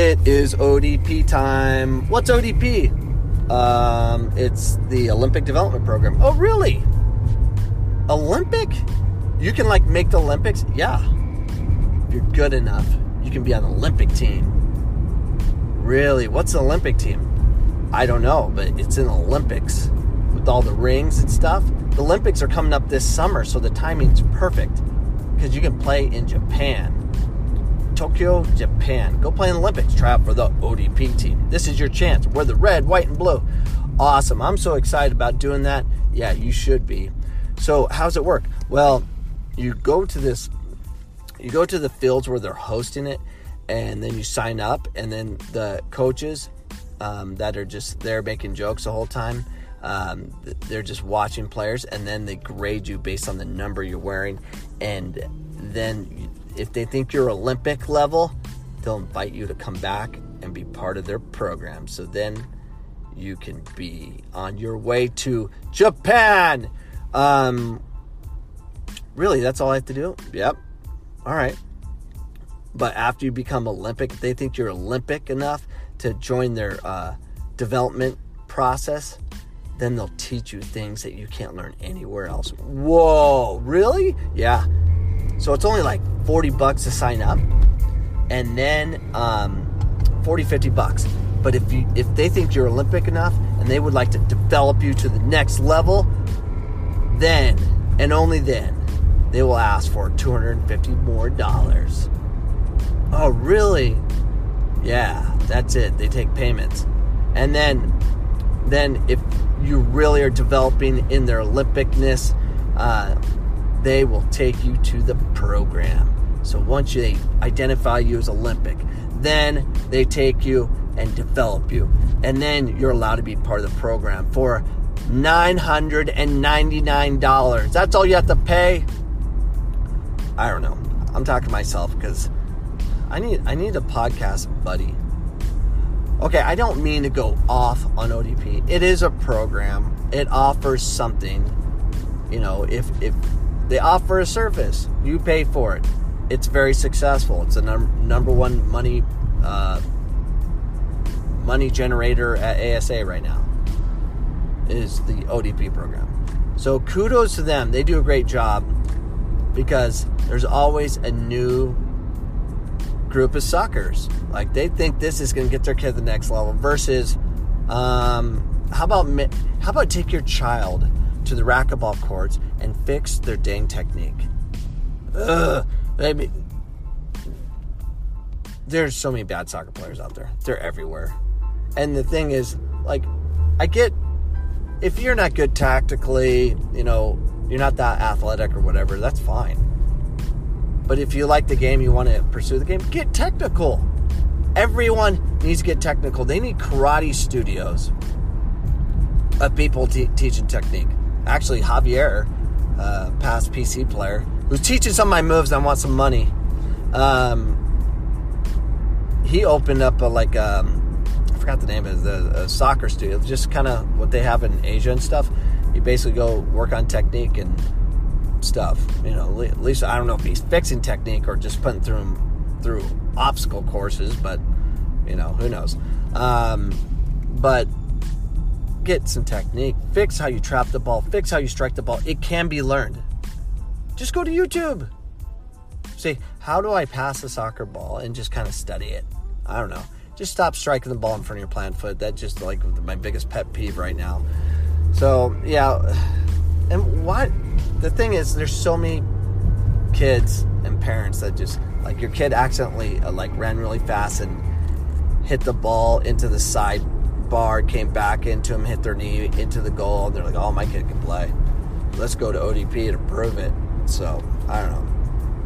It is ODP time. What's ODP? Um, it's the Olympic Development Program. Oh, really? Olympic? You can like make the Olympics? Yeah. If you're good enough, you can be on the Olympic team. Really? What's the Olympic team? I don't know, but it's in the Olympics with all the rings and stuff. The Olympics are coming up this summer, so the timing's perfect because you can play in Japan. Tokyo, Japan. Go play in the Olympics. Try out for the ODP team. This is your chance. We're the red, white, and blue. Awesome. I'm so excited about doing that. Yeah, you should be. So, how's it work? Well, you go to this, you go to the fields where they're hosting it, and then you sign up, and then the coaches um, that are just there making jokes the whole time. Um, they're just watching players, and then they grade you based on the number you're wearing, and then if they think you're Olympic level, they'll invite you to come back and be part of their program. So then you can be on your way to Japan. Um, really, that's all I have to do? Yep. All right. But after you become Olympic, if they think you're Olympic enough to join their uh, development process, then they'll teach you things that you can't learn anywhere else. Whoa, really? Yeah. So it's only like 40 bucks to sign up and then um, 40 50 bucks. But if you if they think you're olympic enough and they would like to develop you to the next level then and only then they will ask for 250 more dollars. Oh really? Yeah that's it. They take payments. And then then if you really are developing in their olympicness uh, they will take you to the program. So once they identify you as Olympic, then they take you and develop you. And then you're allowed to be part of the program for $999. That's all you have to pay. I don't know. I'm talking to myself because I need I need a podcast buddy. Okay, I don't mean to go off on ODP. It is a program. It offers something. You know, if if they offer a service. You pay for it. It's very successful. It's the num- number one money uh, money generator at ASA right now. Is the ODP program. So kudos to them. They do a great job because there's always a new group of suckers. Like they think this is going to get their kid to the next level. Versus, um, how about how about take your child to the racquetball courts and fix their dang technique. Ugh, mean, there's so many bad soccer players out there. They're everywhere. And the thing is, like, I get if you're not good tactically, you know, you're not that athletic or whatever, that's fine. But if you like the game, you want to pursue the game, get technical. Everyone needs to get technical. They need karate studios of people teaching technique actually Javier, uh, past PC player, who's teaching some of my moves. and I want some money. Um, he opened up a like um, I forgot the name of the soccer studio, just kind of what they have in Asia and stuff. You basically go work on technique and stuff. You know, at least I don't know if he's fixing technique or just putting through through obstacle courses, but you know who knows. Um, but get some technique, fix how you trap the ball, fix how you strike the ball. It can be learned. Just go to YouTube. Say, how do I pass a soccer ball and just kind of study it? I don't know. Just stop striking the ball in front of your plant foot. That's just like my biggest pet peeve right now. So, yeah. And what the thing is, there's so many kids and parents that just like your kid accidentally uh, like ran really fast and hit the ball into the side bar, came back into him, hit their knee into the goal, and they're like, "Oh, my kid can play. Let's go to ODP to prove it." So I don't know.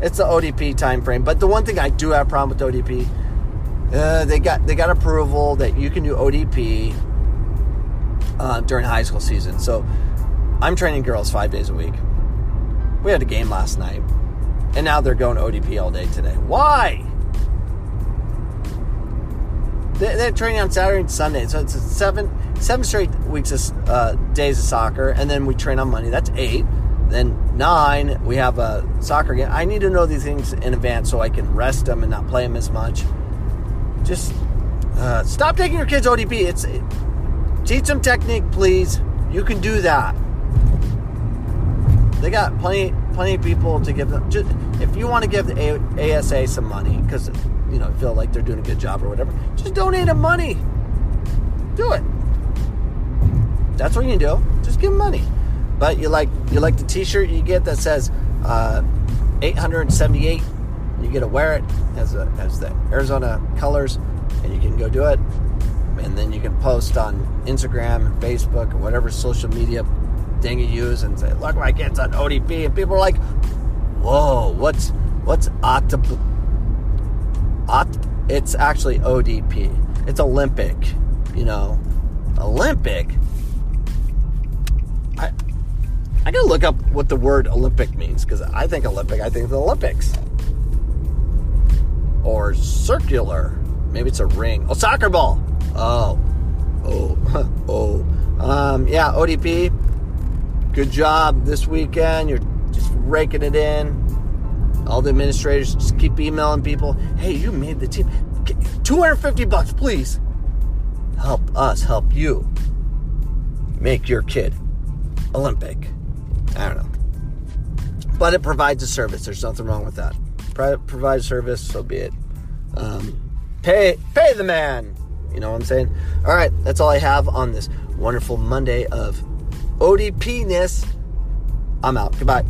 It's the ODP time frame, but the one thing I do have a problem with ODP, uh, they got they got approval that you can do ODP uh, during high school season. So I'm training girls five days a week. We had a game last night, and now they're going ODP all day today. Why? They're training on Saturday and Sunday, so it's seven seven straight weeks of uh, days of soccer, and then we train on Monday. That's eight. Then nine, we have a soccer game. I need to know these things in advance so I can rest them and not play them as much. just uh, stop taking your kids ODP. It's teach them technique, please. You can do that. They got plenty plenty of people to give them. Just, if you want to give the ASA some money because you know feel like they're doing a good job or whatever, just donate them money. Do it. That's what you do. Just give them money. But you like you like the T-shirt you get that says uh, 878. You get to wear it as a, as the Arizona colors, and you can go do it. And then you can post on Instagram and Facebook or whatever social media thing you use and say, "Look, my kid's on ODP," and people are like, "Whoa, what's what's octop?" It's actually ODP. It's Olympic, you know, Olympic. I I gotta look up what the word Olympic means because I think Olympic. I think the Olympics or circular. Maybe it's a ring. Oh, soccer ball. Oh, oh, oh. Um, yeah, ODP good job this weekend. You're just raking it in. All the administrators just keep emailing people. Hey, you made the team. 250 bucks, please. Help us help you make your kid Olympic. I don't know. But it provides a service. There's nothing wrong with that. Provide a service, so be it. Um, pay, pay the man. You know what I'm saying? All right, that's all I have on this wonderful Monday of odpness. I'm out. Goodbye.